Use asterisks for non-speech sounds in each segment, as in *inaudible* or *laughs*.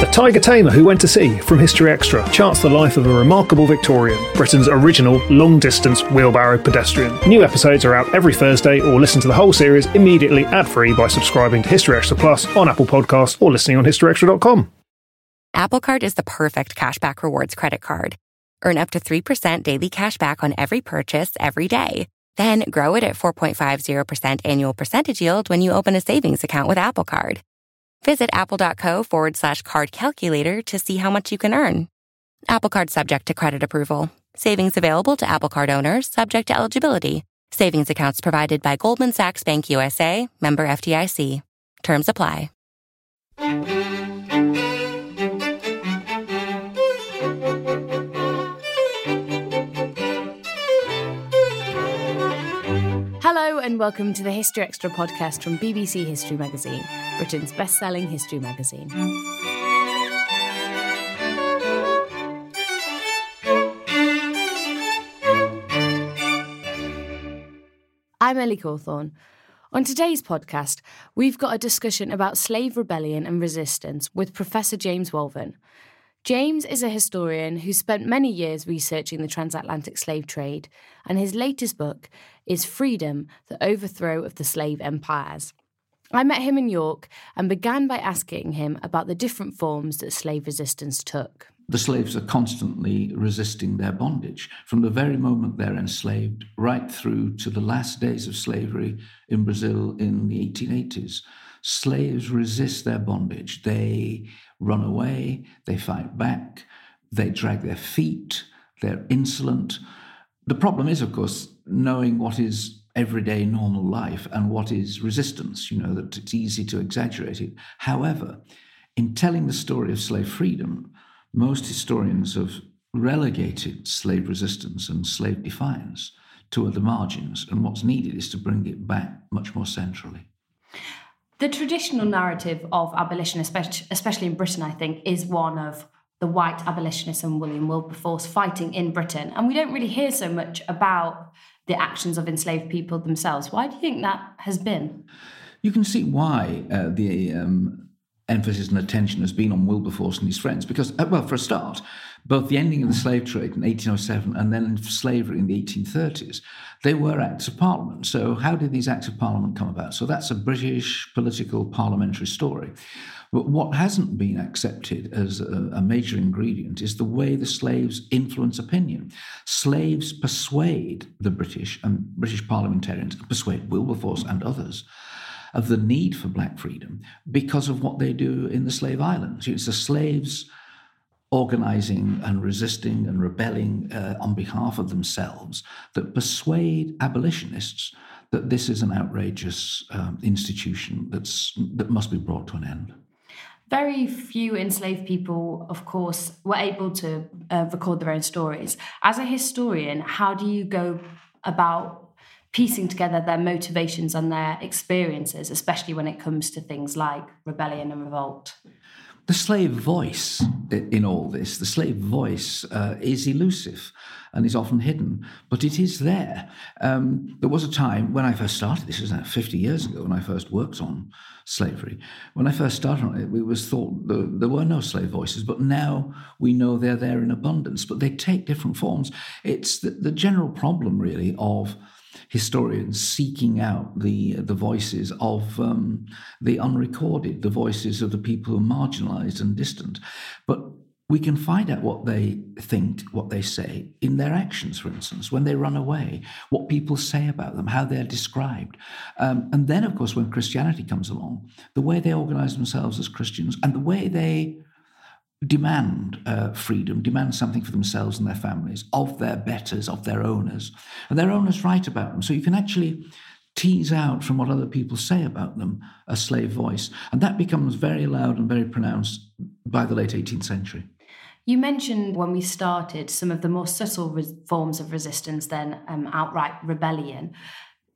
The Tiger Tamer Who Went to Sea from History Extra charts the life of a remarkable Victorian, Britain's original long distance wheelbarrow pedestrian. New episodes are out every Thursday, or listen to the whole series immediately ad free by subscribing to History Extra Plus on Apple Podcasts or listening on historyextra.com. Apple Card is the perfect cashback rewards credit card. Earn up to 3% daily cashback on every purchase every day. Then grow it at 4.50% annual percentage yield when you open a savings account with Apple Card. Visit apple.co forward slash card calculator to see how much you can earn. Apple Card subject to credit approval. Savings available to Apple Card owners subject to eligibility. Savings accounts provided by Goldman Sachs Bank USA, member FDIC. Terms apply. Hello and welcome to the History Extra podcast from BBC History Magazine, Britain's best-selling history magazine. I'm Ellie Cawthorne. On today's podcast, we've got a discussion about slave rebellion and resistance with Professor James Walvin. James is a historian who spent many years researching the transatlantic slave trade, and his latest book is Freedom The Overthrow of the Slave Empires. I met him in York and began by asking him about the different forms that slave resistance took. The slaves are constantly resisting their bondage from the very moment they're enslaved right through to the last days of slavery in Brazil in the 1880s. Slaves resist their bondage. They run away, they fight back, they drag their feet, they're insolent. The problem is, of course, knowing what is everyday normal life and what is resistance, you know, that it's easy to exaggerate it. However, in telling the story of slave freedom, most historians have relegated slave resistance and slave defiance to the margins, and what's needed is to bring it back much more centrally. The traditional narrative of abolition, especially in Britain, I think, is one of the white abolitionists and William Wilberforce fighting in Britain. And we don't really hear so much about the actions of enslaved people themselves. Why do you think that has been? You can see why uh, the um, emphasis and attention has been on Wilberforce and his friends. Because, uh, well, for a start, both the ending of the slave trade in 1807 and then slavery in the 1830s, they were acts of parliament. So, how did these acts of parliament come about? So, that's a British political parliamentary story. But what hasn't been accepted as a, a major ingredient is the way the slaves influence opinion. Slaves persuade the British and British parliamentarians, persuade Wilberforce and others of the need for black freedom because of what they do in the slave islands. It's the slaves organizing and resisting and rebelling uh, on behalf of themselves that persuade abolitionists that this is an outrageous um, institution that's that must be brought to an end. Very few enslaved people, of course, were able to uh, record their own stories. As a historian, how do you go about piecing together their motivations and their experiences, especially when it comes to things like rebellion and revolt. The slave voice in all this, the slave voice uh, is elusive and is often hidden, but it is there. Um, there was a time when I first started, this was 50 years ago, when I first worked on slavery. When I first started on it, it was thought there, there were no slave voices, but now we know they're there in abundance, but they take different forms. It's the, the general problem, really, of historians seeking out the the voices of um, the unrecorded, the voices of the people who are marginalized and distant. But we can find out what they think, what they say in their actions, for instance, when they run away, what people say about them, how they're described. Um, and then, of course, when Christianity comes along, the way they organize themselves as Christians and the way they demand uh, freedom, demand something for themselves and their families, of their betters, of their owners. And their owners write about them. So you can actually tease out from what other people say about them a slave voice. And that becomes very loud and very pronounced by the late 18th century. You mentioned when we started some of the more subtle forms of resistance than um, outright rebellion.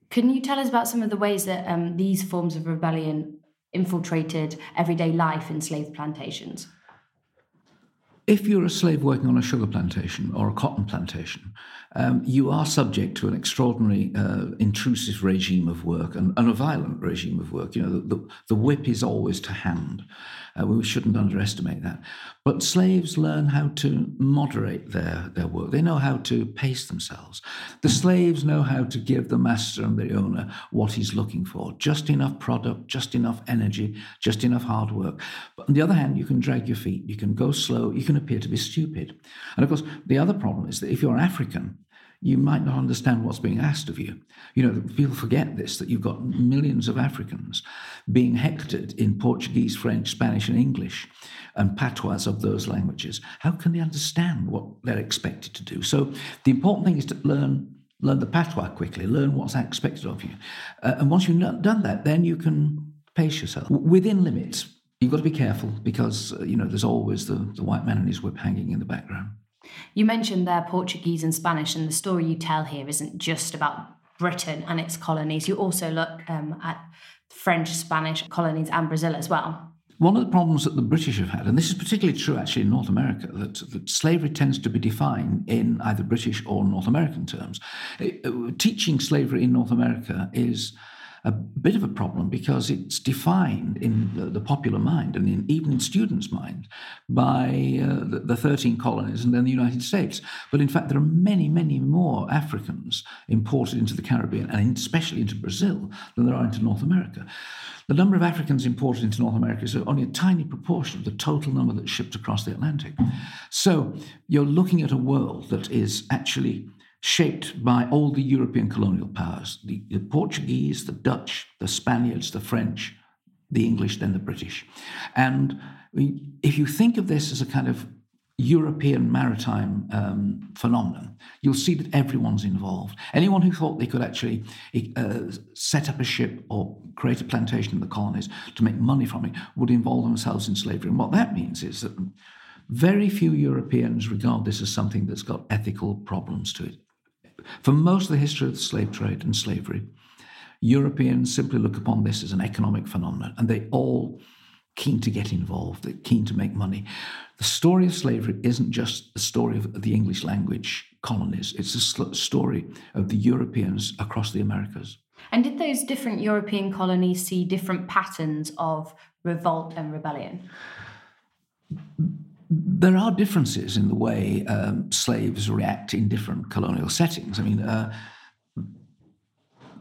Can you tell us about some of the ways that um, these forms of rebellion infiltrated everyday life in slave plantations? If you're a slave working on a sugar plantation or a cotton plantation, um, you are subject to an extraordinary uh, intrusive regime of work and, and, a violent regime of work. You know, the, the, the whip is always to hand. Uh, we shouldn't underestimate that. But slaves learn how to moderate their, their work. They know how to pace themselves. The slaves know how to give the master and the owner what he's looking for just enough product, just enough energy, just enough hard work. But on the other hand, you can drag your feet, you can go slow, you can appear to be stupid. And of course, the other problem is that if you're an African, you might not understand what's being asked of you. You know, people forget this that you've got millions of Africans being hectored in Portuguese, French, Spanish, and English and patois of those languages. How can they understand what they're expected to do? So the important thing is to learn. Learn the patois quickly, learn what's expected of you. Uh, and once you've done that, then you can pace yourself within limits. You've got to be careful because, uh, you know, there's always the, the white man and his whip hanging in the background. You mentioned there Portuguese and Spanish, and the story you tell here isn't just about Britain and its colonies. You also look um, at French, Spanish colonies, and Brazil as well. One of the problems that the British have had, and this is particularly true actually in North America, that, that slavery tends to be defined in either British or North American terms. It, uh, teaching slavery in North America is a bit of a problem because it's defined in the, the popular mind and in, even in students' mind by uh, the, the 13 colonies and then the United States. But in fact, there are many, many more Africans imported into the Caribbean and especially into Brazil than there are into North America. The number of Africans imported into North America is only a tiny proportion of the total number that's shipped across the Atlantic. So you're looking at a world that is actually shaped by all the European colonial powers the, the, Portuguese, the Dutch, the Spaniards, the French, the English, then the British. And if you think of this as a kind of European maritime um, phenomenon, you'll see that everyone's involved. Anyone who thought they could actually uh, set up a ship or create a plantation in the colonies to make money from it would involve themselves in slavery. And what that means is that very few Europeans regard this as something that's got ethical problems to it. For most of the history of the slave trade and slavery, Europeans simply look upon this as an economic phenomenon, and they all keen to get involved, they're keen to make money. The story of slavery isn't just the story of the English language colonies, it's a story of the Europeans across the Americas. And did those different European colonies see different patterns of revolt and rebellion? There are differences in the way um, slaves react in different colonial settings. I mean, uh,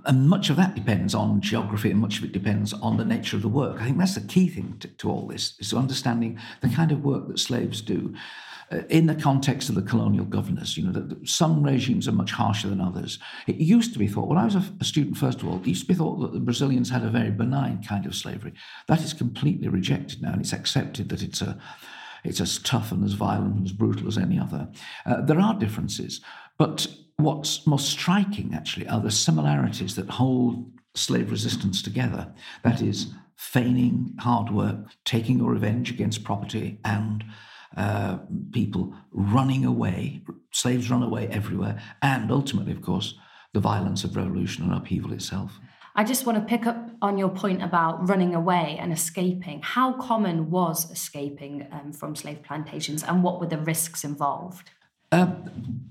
and much of that depends on geography and much of it depends on the nature of the work. I think that's the key thing to, to all this, is understanding the kind of work that slaves do. Uh, in the context of the colonial governors, you know, some regimes are much harsher than others. It used to be thought, when I was a, a student, first of all, it used to be thought that the Brazilians had a very benign kind of slavery. That is completely rejected now, and it's accepted that it's a it's as tough and as violent and as brutal as any other. Uh, there are differences, but what's most striking actually are the similarities that hold slave resistance together. That is, feigning hard work, taking a revenge against property, and uh, people running away, slaves run away everywhere, and ultimately, of course, the violence of revolution and upheaval itself. I just want to pick up on your point about running away and escaping. How common was escaping um, from slave plantations and what were the risks involved? Uh,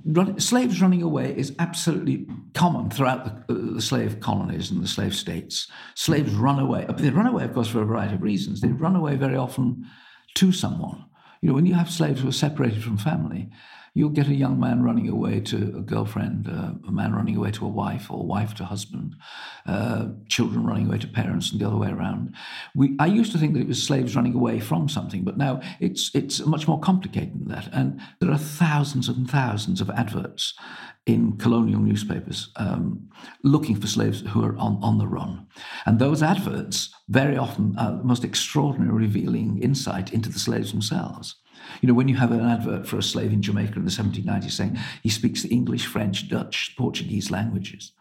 run, slaves running away is absolutely common throughout the, uh, the, slave colonies and the slave states. Slaves run away. They run away, of course, for a variety of reasons. They run away very often to someone. You know, when you have slaves who are separated from family, you'll get a young man running away to a girlfriend, uh, a man running away to a wife, or wife to husband, uh, children running away to parents, and the other way around. We, I used to think that it was slaves running away from something, but now it's it's much more complicated than that. And there are thousands and thousands of adverts in colonial newspapers um, looking for slaves who are on, on the run. And those adverts very often are the most extraordinary revealing insight into the slaves themselves. You know, when you have an advert for a slave in Jamaica in the 1790s saying he speaks the English, French, Dutch, Portuguese languages,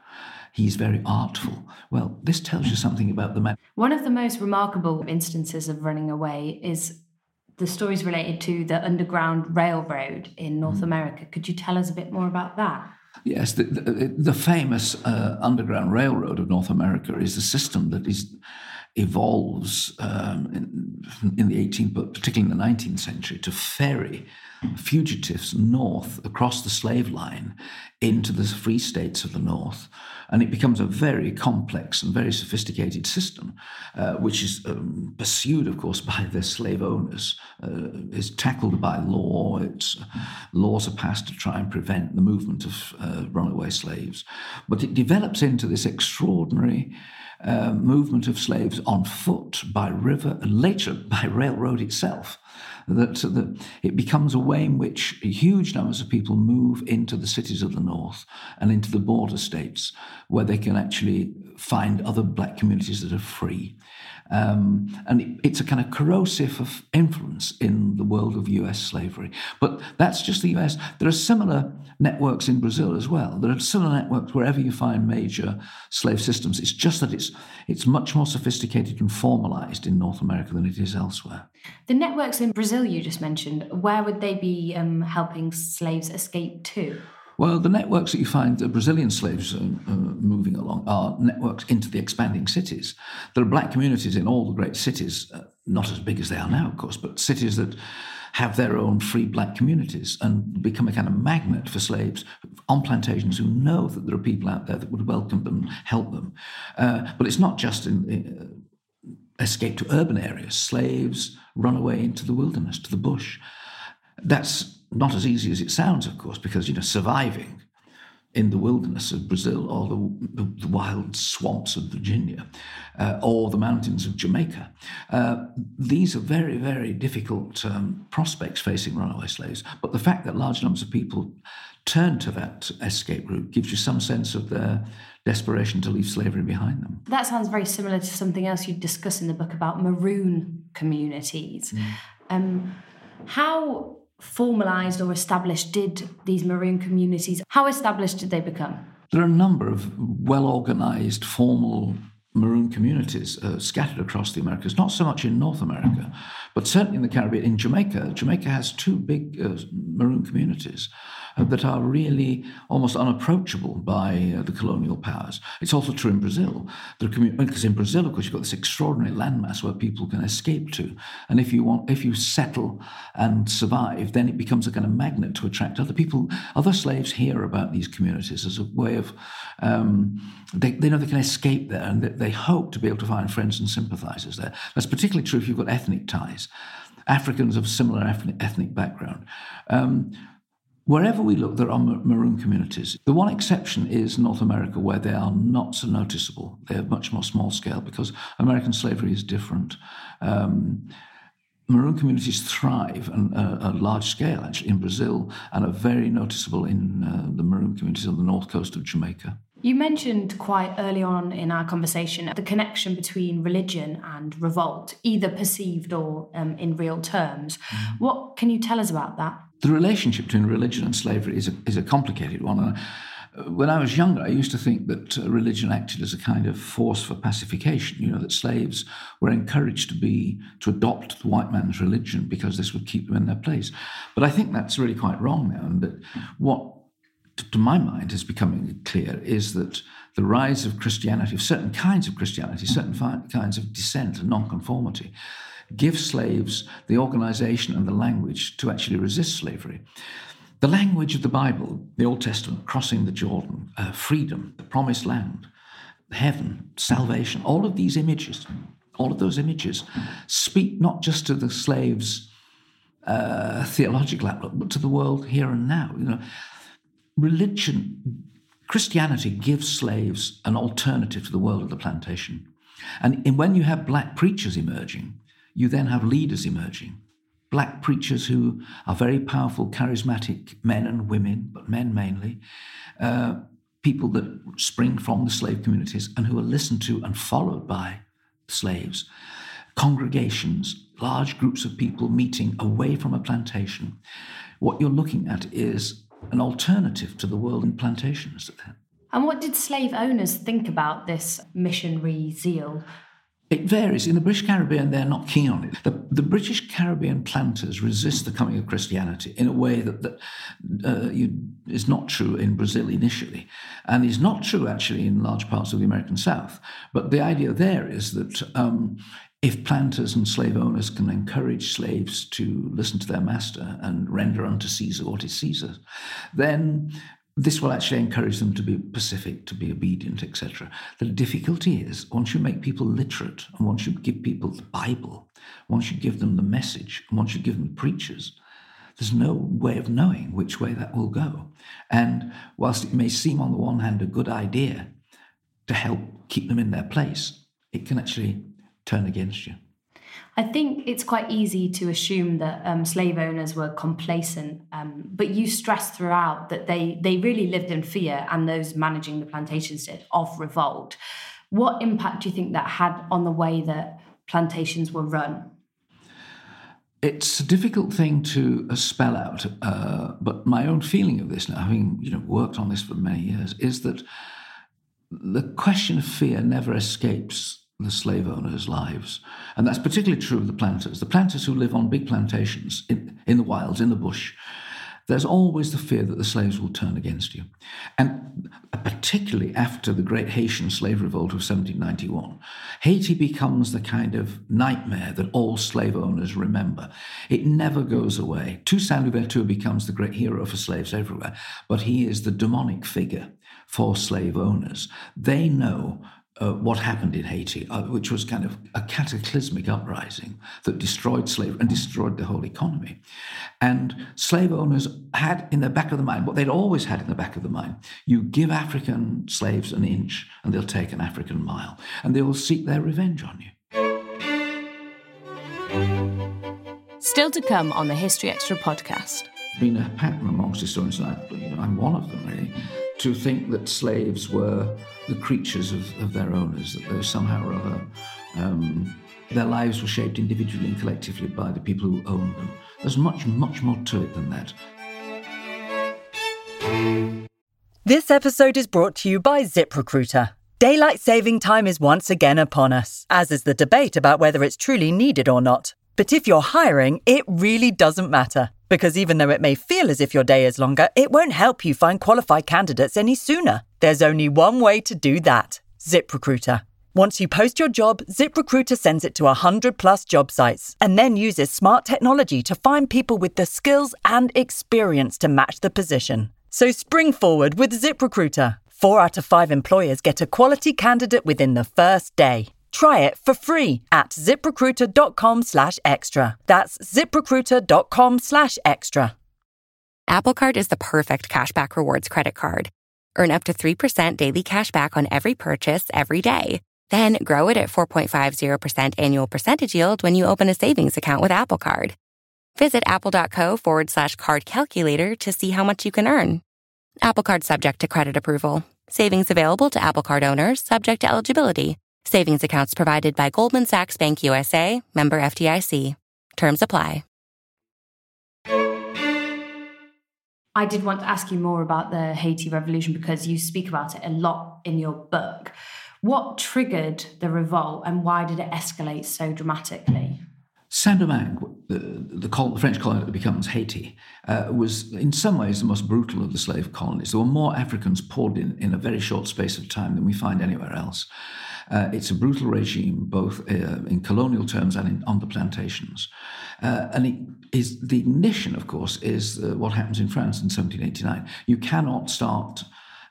he's very artful. Well, this tells you something about the man. One of the most remarkable instances of running away is the stories related to the Underground Railroad in North mm. America. Could you tell us a bit more about that? Yes, the, the, the famous uh, Underground Railroad of North America is a system that is evolves um, in, in, the 18th, but particularly in the 19th century, to ferry fugitives north across the slave line into the free states of the north. And it becomes a very complex and very sophisticated system, uh, which is um, pursued, of course, *laughs* by the slave owners, uh, is tackled by law. It's, laws are passed to try and prevent the movement of uh, runaway slaves. But it develops into this extraordinary uh, movement of slaves on foot, by river, and later by railroad itself. That, that it becomes a way in which huge numbers of people move into the cities of the north and into the border states where they can actually find other black communities that are free. Um, and it, it's a kind of corrosive of influence in the world of US slavery. But that's just the US. There are similar networks in Brazil as well. There are similar networks wherever you find major slave systems. It's just that it's, it's much more sophisticated and formalized in North America than it is elsewhere. The networks in Brazil you just mentioned, where would they be um, helping slaves escape to? Well, the networks that you find the Brazilian slaves uh, uh, moving along are networks into the expanding cities. There are black communities in all the great cities, uh, not as big as they are now, of course, but cities that have their own free black communities and become a kind of magnet for slaves on plantations who know that there are people out there that would welcome them, help them. Uh, but it's not just in, in uh, escape to urban areas. Slaves run away into the wilderness, to the bush. That's not as easy as it sounds, of course, because you know surviving in the wilderness of Brazil or the, the wild swamps of Virginia uh, or the mountains of Jamaica. Uh, these are very, very difficult um, prospects facing runaway slaves. But the fact that large numbers of people turn to that escape route gives you some sense of their desperation to leave slavery behind them. That sounds very similar to something else you discuss in the book about maroon communities. Mm. Um, how formalized or established did these maroon communities how established did they become there are a number of well organized formal maroon communities uh, scattered across the Americas, not so much in North America, but certainly in the Caribbean. In Jamaica, Jamaica has two big uh, maroon communities that are really almost unapproachable by uh, the colonial powers. It's also true in Brazil. Because in Brazil, of course, you've got this extraordinary landmass where people can escape to. And if you want, if you settle and survive, then it becomes a kind of magnet to attract other people. Other slaves hear about these communities as a way of, um, they, they know they can escape there and they hope to be able to find friends and sympathizers there. That's particularly true if you've got ethnic ties. Africans of similar ethnic background. Um, Wherever we look, there are maroon communities. The one exception is North America, where they are not so noticeable. They are much more small scale because American slavery is different. Um, maroon communities thrive on a, large scale, actually, in Brazil, and are very noticeable in uh, the maroon communities on the north coast of Jamaica. You mentioned quite early on in our conversation the connection between religion and revolt, either perceived or um, in real terms. Mm. What can you tell us about that? the relationship between religion and slavery is a, is a complicated one. And uh, when I was younger, I used to think that uh, religion acted as a kind of force for pacification. You know that slaves were encouraged to be to adopt the white man's religion because this would keep them in their place. But I think that's really quite wrong now, and that what to my mind is becoming clear is that the rise of Christianity, of certain kinds of Christianity, certain kinds of dissent and nonconformity, give slaves the organization and the language to actually resist slavery. The language of the Bible, the Old Testament, crossing the Jordan, uh, freedom, the promised land, heaven, salvation, all of these images, all of those images speak not just to the slaves' uh, theological outlook, but to the world here and now. You know, religion, Christianity gives slaves an alternative to the world of the plantation. And when you have black preachers emerging, you then have leaders emerging. Black preachers who are very powerful, charismatic men and women, but men mainly, uh, people that spring from the slave communities and who are listened to and followed by slaves. Congregations, large groups of people meeting away from a plantation. What you're looking at is an alternative to the world in plantations. And what did slave owners think about this missionary zeal? It varies. In the British Caribbean, they're not keen on it. The, the British Caribbean planters resist the coming of Christianity in a way that, that uh, you, is not true in Brazil initially, and is not true actually in large parts of the American South. But the idea there is that um, if planters and slave owners can encourage slaves to listen to their master and render unto Caesar what is Caesar's, then this will actually encourage them to be pacific, to be obedient, etc. The difficulty is once you make people literate and once you give people the Bible, once you give them the message, and once you give them preachers, there's no way of knowing which way that will go. And whilst it may seem on the one hand a good idea to help keep them in their place, it can actually turn against you. I think it's quite easy to assume that um, slave owners were complacent, um, but you stress throughout that they they really lived in fear, and those managing the plantations did of revolt. What impact do you think that had on the way that plantations were run? It's a difficult thing to uh, spell out, uh, but my own feeling of this, now having you know worked on this for many years, is that the question of fear never escapes the slave owners' lives. And that's particularly true of the planters. The planters who live on big plantations in, in the wilds, in the bush, there's always the fear that the slaves will turn against you. And particularly after the great Haitian slave revolt of 1791, Haiti becomes the kind of nightmare that all slave owners remember. It never goes away. Toussaint Louverture becomes the great hero for slaves everywhere, but he is the demonic figure for slave owners. They know uh, what happened in Haiti, uh, which was kind of a cataclysmic uprising that destroyed slavery and destroyed the whole economy. And slave owners had in the back of the mind what they'd always had in the back of the mind you give African slaves an inch, and they'll take an African mile, and they will seek their revenge on you. Still to come on the History Extra podcast. Been a pattern amongst historians, and I, you know, I'm one of them really to think that slaves were the creatures of, of their owners, that they were somehow or other, um, their lives were shaped individually and collectively by the people who owned them. There's much, much more to it than that. This episode is brought to you by ZipRecruiter. Daylight saving time is once again upon us, as is the debate about whether it's truly needed or not. But if you're hiring, it really doesn't matter. Because even though it may feel as if your day is longer, it won't help you find qualified candidates any sooner. There's only one way to do that ZipRecruiter. Once you post your job, ZipRecruiter sends it to 100 plus job sites and then uses smart technology to find people with the skills and experience to match the position. So spring forward with ZipRecruiter. Four out of five employers get a quality candidate within the first day. Try it for free at ziprecruiter.com slash extra. That's ziprecruiter.com slash extra. Apple Card is the perfect cashback rewards credit card. Earn up to 3% daily cash back on every purchase every day. Then grow it at 4.50% annual percentage yield when you open a savings account with Apple Card. Visit apple.co forward slash card calculator to see how much you can earn. Apple Card subject to credit approval. Savings available to Apple Card owners subject to eligibility. Savings accounts provided by Goldman Sachs Bank USA, member FDIC. Terms apply. I did want to ask you more about the Haiti Revolution because you speak about it a lot in your book. What triggered the revolt and why did it escalate so dramatically? Saint-Domingue, the, the, the, French colony that becomes Haiti, uh, was in some ways the most brutal of the slave colonies. There were more Africans poured in in a very short space of time than we find anywhere else. Uh, it's a brutal regime, both uh, in colonial terms and in, on the plantations. Uh, and it is the ignition, of course, is uh, what happens in France in 1789. You cannot start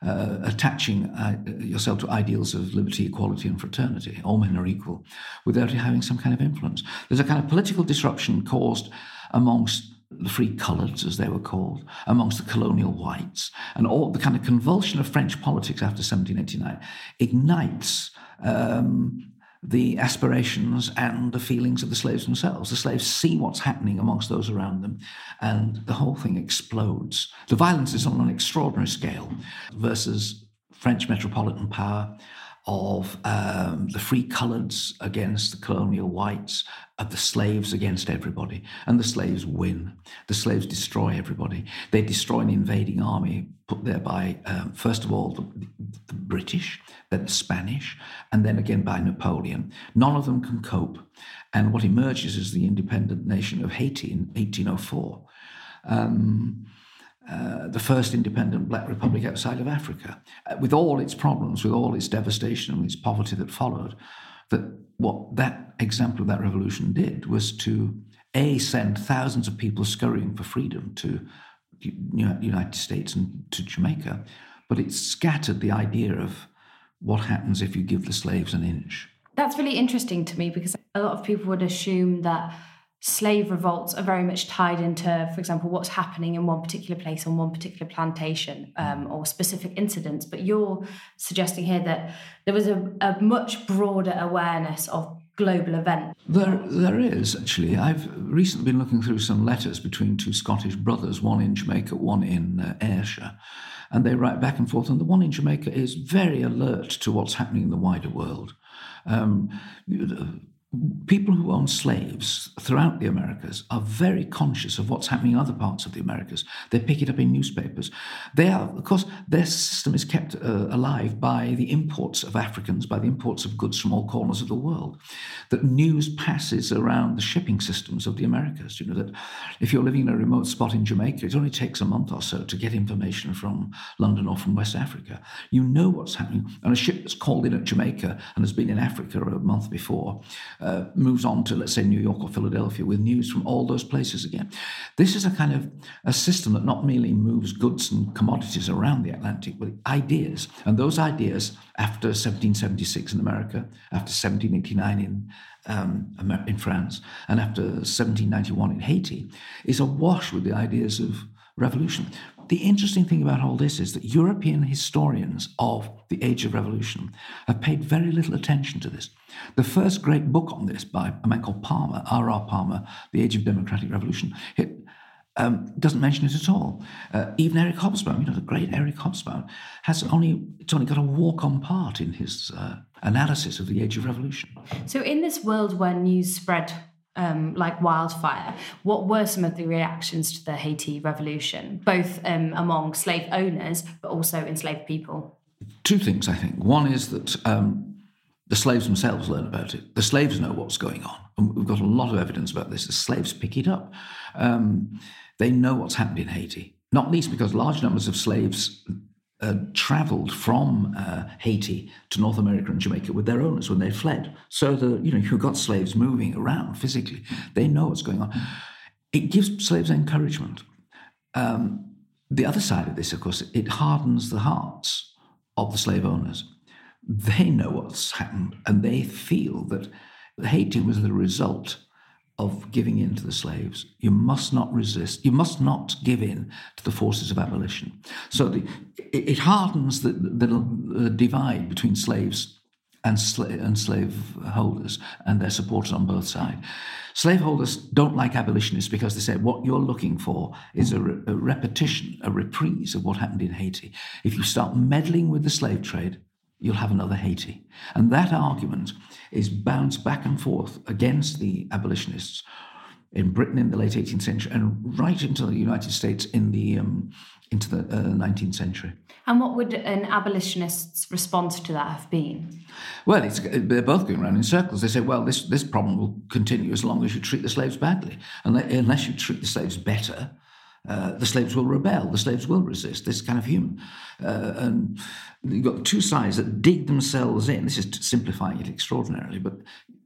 uh, attaching uh, yourself to ideals of liberty, equality, and fraternity, all men are equal, without having some kind of influence. There's a kind of political disruption caused amongst the free coloureds, as they were called, amongst the colonial whites, and all the kind of convulsion of French politics after 1789 ignites um, the aspirations and the feelings of the slaves themselves. The slaves see what's happening amongst those around them, and the whole thing explodes. The violence is on an extraordinary scale versus French metropolitan power of um, the free coloreds against the colonial whites, of the slaves against everybody. And the slaves win. The slaves destroy everybody. They destroy an invading army put there by, um, first of all, the, the British, then the Spanish, and then again by Napoleon. None of them can cope. And what emerges is the independent nation of Haiti in 1804. Um, uh, the first independent black republic outside of Africa, uh, with all its problems, with all its devastation and its poverty that followed, that what that example of that revolution did was to a send thousands of people scurrying for freedom to the United States and to Jamaica, but it scattered the idea of what happens if you give the slaves an inch. That's really interesting to me because a lot of people would assume that slave revolts are very much tied into, for example, what's happening in one particular place on one particular plantation um, or specific incidents. But you're suggesting here that there was a, a much broader awareness of global events. There, there is actually. I've recently been looking through some letters between two Scottish brothers, one in Jamaica, one in uh, Ayrshire, and they write back and forth. And the one in Jamaica is very alert to what's happening in the wider world. Um, people who own slaves throughout the Americas are very conscious of what's happening in other parts of the Americas. They pick it up in newspapers. They are, of course, their system is kept uh, alive by the imports of Africans, by the imports of goods from all corners of the world. That news passes around the shipping systems of the Americas. You know that if you're living in a remote spot in Jamaica, it only takes a month or so to get information from London or from West Africa. You know what's happening, and a ship that's called in at Jamaica and has been in Africa a month before uh, moves on to, let's say, New York or Philadelphia with news from all those places again. This is a kind of a system that not merely moves goods and commodities around the Atlantic, but ideas. And those ideas, after 1776 in America, after 1789 in um, in France, and after 1791 in Haiti, is awash with the ideas of revolution. The interesting thing about all this is that European historians of the Age of Revolution have paid very little attention to this. The first great book on this by a man called Palmer, R.R. Palmer, The Age of Democratic Revolution, it um, doesn't mention it at all. Uh, even Eric Hobsbawm, you know, the great Eric Hobsbawm, has only it's only got a walk-on part in his uh, analysis of the Age of Revolution. So, in this world where news spread um, like wildfire. What were some of the reactions to the Haiti Revolution, both um, among slave owners but also enslaved people? Two things, I think. One is that um, the slaves themselves learn about it. The slaves know what's going on. And we've got a lot of evidence about this. The slaves pick it up. Um, they know what's happened in Haiti, not least because large numbers of slaves uh, traveled from uh, Haiti to North America and Jamaica with their owners when they fled. So the you know you've got slaves moving around physically. They know what's going on. It gives slaves encouragement. Um, the other side of this, of course, it hardens the hearts of the slave owners. They know what's happened, and they feel that Haiti was the result of giving in to the slaves. You must not resist. You must not give in to the forces of abolition. So the, it, hardens the, the, the, divide between slaves and, sla- and slave holders and their supporters on both sides. Slaveholders don't like abolitionists because they say what you're looking for is a, re- a repetition, a reprise of what happened in Haiti. If you start meddling with the slave trade, you'll have another Haiti. And that argument is bounced back and forth against the abolitionists in Britain in the late 18th century and right into the United States in the um, into the uh, 19th century. And what would an abolitionist's response to that have been? Well, they're both going around in circles. They say, well, this, this problem will continue as long as you treat the slaves badly. Unless you treat the slaves better, uh, the slaves will rebel, the slaves will resist. This kind of human. Uh, and you've got two sides that dig themselves in. This is simplifying it extraordinarily, but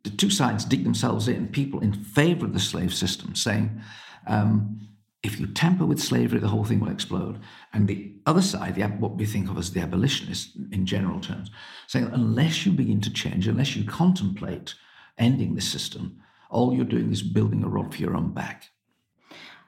the two sides dig themselves in. People in favor of the slave system saying, um, if you tamper with slavery, the whole thing will explode. And the other side, the, what we think of as the abolitionists in general terms, saying unless you begin to change, unless you contemplate ending this system, all you're doing is building a rod for your own back.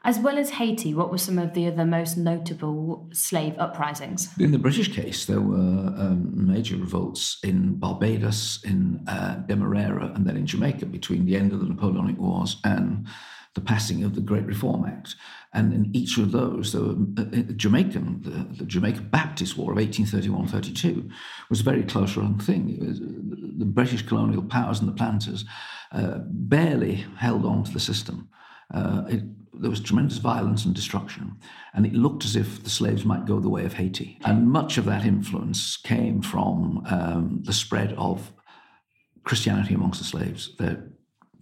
As well as Haiti, what were some of the other most notable slave uprisings? In the British case, there were um, major revolts in Barbados, in uh, Demerara, and then in Jamaica between the end of the Napoleonic Wars and the passing of the Great Reform Act. And in each of those, there were, uh, Jamaican, the, the Baptist War of 1831-32 was a very close run thing. Was, the British colonial powers and the planters uh, barely held on to the system. Uh, it, there was tremendous violence and destruction, and it looked as if the slaves might go the way of Haiti. And much of that influence came from um, the spread of Christianity amongst the slaves, their,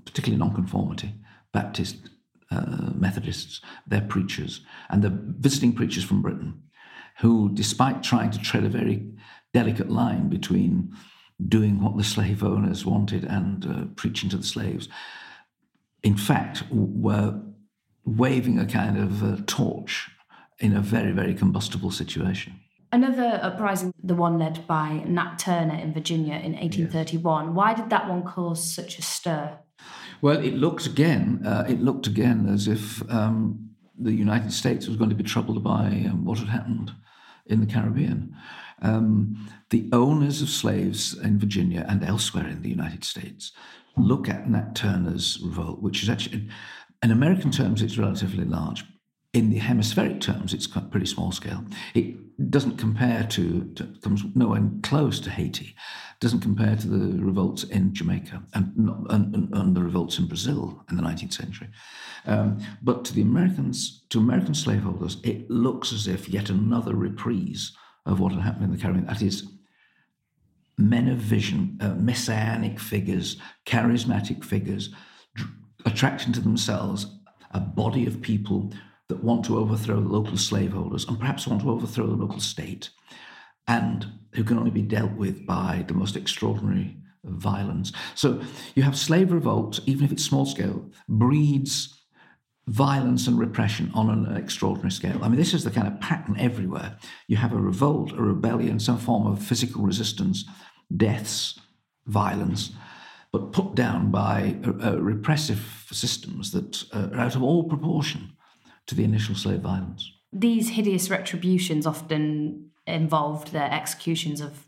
particularly nonconformity, Baptist, uh, Methodists, their preachers, and the visiting preachers from Britain, who, despite trying to tread a very delicate line between doing what the slave owners wanted and uh, preaching to the slaves, in fact, were waving a kind of uh, torch in a very, very combustible situation. Another uprising, the one led by Nat Turner in Virginia in 1831. Yes. Why did that one cause such a stir? Well, it looked again. Uh, it looked again as if um, the United States was going to be troubled by um, what had happened in the Caribbean. Um, the owners of slaves in Virginia and elsewhere in the United States look at Nat Turner's revolt, which is actually, in American terms, it's relatively large. In the hemispheric terms, it's pretty small scale. It doesn't compare to, to comes nowhere close to Haiti, doesn't compare to the revolts in Jamaica and, and, and the revolts in Brazil in the 19th century. Um, but to the Americans, to American slaveholders, it looks as if yet another reprise of what had happened in the Caribbean. That is, men of vision, uh, messianic figures, charismatic figures, attracting to themselves a body of people that want to overthrow the local slaveholders and perhaps want to overthrow the local state, and who can only be dealt with by the most extraordinary violence. So you have slave revolt, even if it's small scale, breeds violence and repression on an extraordinary scale. I mean, this is the kind of pattern everywhere. You have a revolt, a rebellion, some form of physical resistance, deaths, violence, but put down by uh, uh, repressive systems that uh, are out of all proportion to the initial slave violence. These hideous retributions often involved the executions of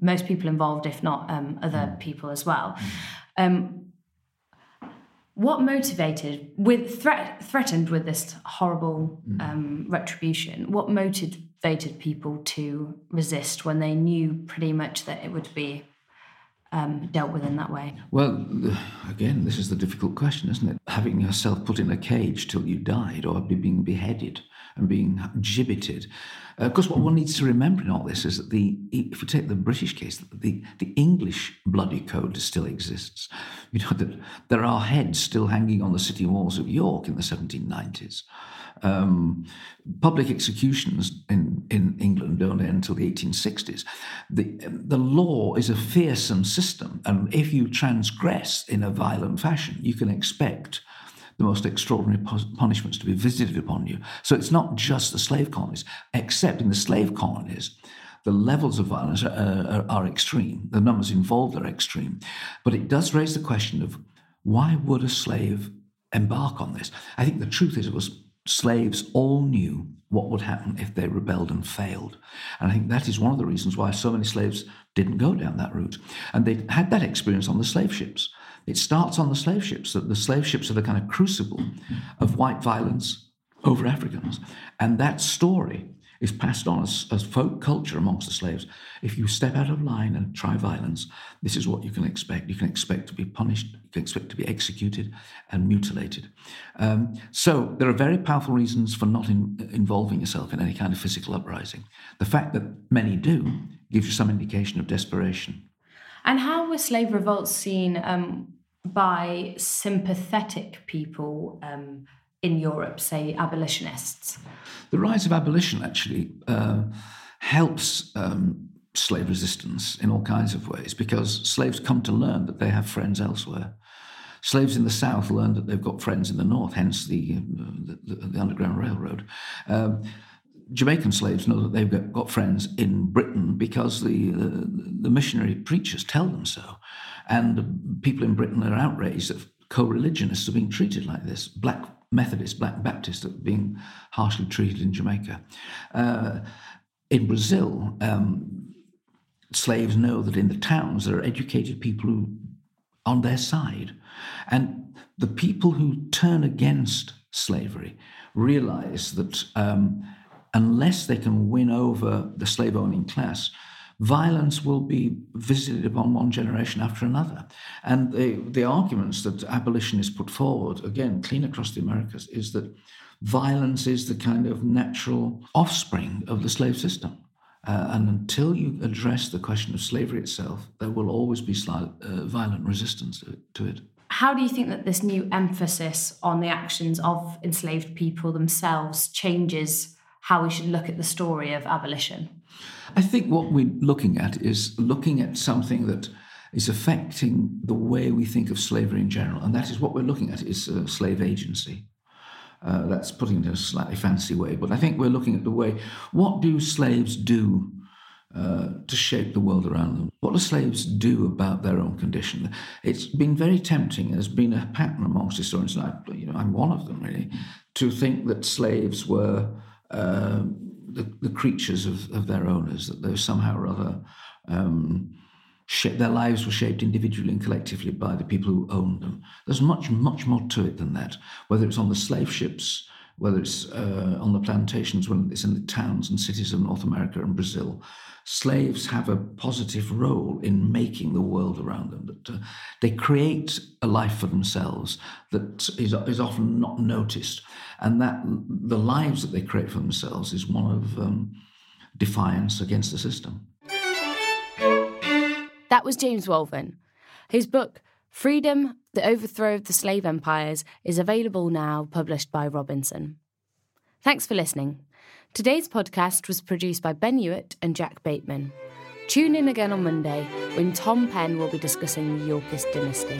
most people involved, if not um, other mm. people as well. Mm. Um, what motivated, with threat, threatened with this horrible mm. um, retribution, what motivated people to resist when they knew pretty much that it would be um, dealt with in that way? Well, *sighs* again, this is the difficult question, isn't it? Having yourself put in a cage till you died or being beheaded and being gibbeted. Uh, of course, what one needs to remember in all this is that the if we take the British case, the, the English bloody code still exists. You know that there are heads still hanging on the city walls of York in the 1790s. Um, public executions in, in England end until the 1860s. The, the law is a fearsome system, and if you transgress in a violent fashion, you can expect the most extraordinary punishments to be visited upon you. So it's not just the slave colonies, except in the slave colonies, the levels of violence are, are, are, extreme. The numbers involved are extreme. But it does raise the question of why would a slave embark on this? I think the truth is it was slaves all knew what would happen if they rebelled and failed. And I think that is one of the reasons why so many slaves didn't go down that route. And they had that experience on the slave ships. It starts on the slave ships, that the slave ships are the kind of crucible of white violence over Africans. And that story is passed on as, as folk culture amongst the slaves. If you step out of line and try violence, this is what you can expect. You can expect to be punished, you can expect to be executed and mutilated. Um, so there are very powerful reasons for not in, involving yourself in any kind of physical uprising. The fact that many do gives you some indication of desperation. And how were slave revolts seen um, by sympathetic people um, in Europe, say abolitionists? The rise of abolition actually uh, helps um, slave resistance in all kinds of ways because slaves come to learn that they have friends elsewhere. Slaves in the South learn that they've got friends in the North, hence the, uh, the, the Underground Railroad. Um, Jamaican slaves know that they've got, friends in Britain because the, the, the missionary preachers tell them so. And people in Britain are outraged that co religionists are being treated like this. Black Methodists, Black Baptists that are being harshly treated in Jamaica. Uh, in Brazil, um, slaves know that in the towns there are educated people who on their side. And the people who turn against slavery realize that um, unless they can win over the slave owning class, violence will be visited upon one generation after another. And the, the arguments that abolitionists put forward, again, clean across the Americas, is that violence is the kind of natural offspring of the slave system. Uh, and until you address the question of slavery itself, there will always be slight, uh, violent resistance to it, to it. How do you think that this new emphasis on the actions of enslaved people themselves changes how we should look at the story of abolition? I think what we're looking at is looking at something that is affecting the way we think of slavery in general, and that is what we're looking at is uh, slave agency. Uh, that's putting it in a slightly fancy way, but I think we're looking at the way what do slaves do uh, to shape the world around them? What do slaves do about their own condition? It's been very tempting. There's been a pattern amongst historians, and I, you know, I'm one of them really, to think that slaves were uh, the, the, creatures of, of, their owners, that they were somehow or other. Um, their lives were shaped individually and collectively by the people who owned them. There's much, much more to it than that. Whether it's on the slave ships, whether it's uh, on the plantations, whether it's in the towns and cities of North America and Brazil, slaves have a positive role in making the world around them. That uh, they create a life for themselves that is, is often not noticed, and that the lives that they create for themselves is one of um, defiance against the system. That was James Walvin. His book, Freedom The Overthrow of the Slave Empires, is available now, published by Robinson. Thanks for listening. Today's podcast was produced by Ben Hewitt and Jack Bateman. Tune in again on Monday when Tom Penn will be discussing the Yorkist dynasty.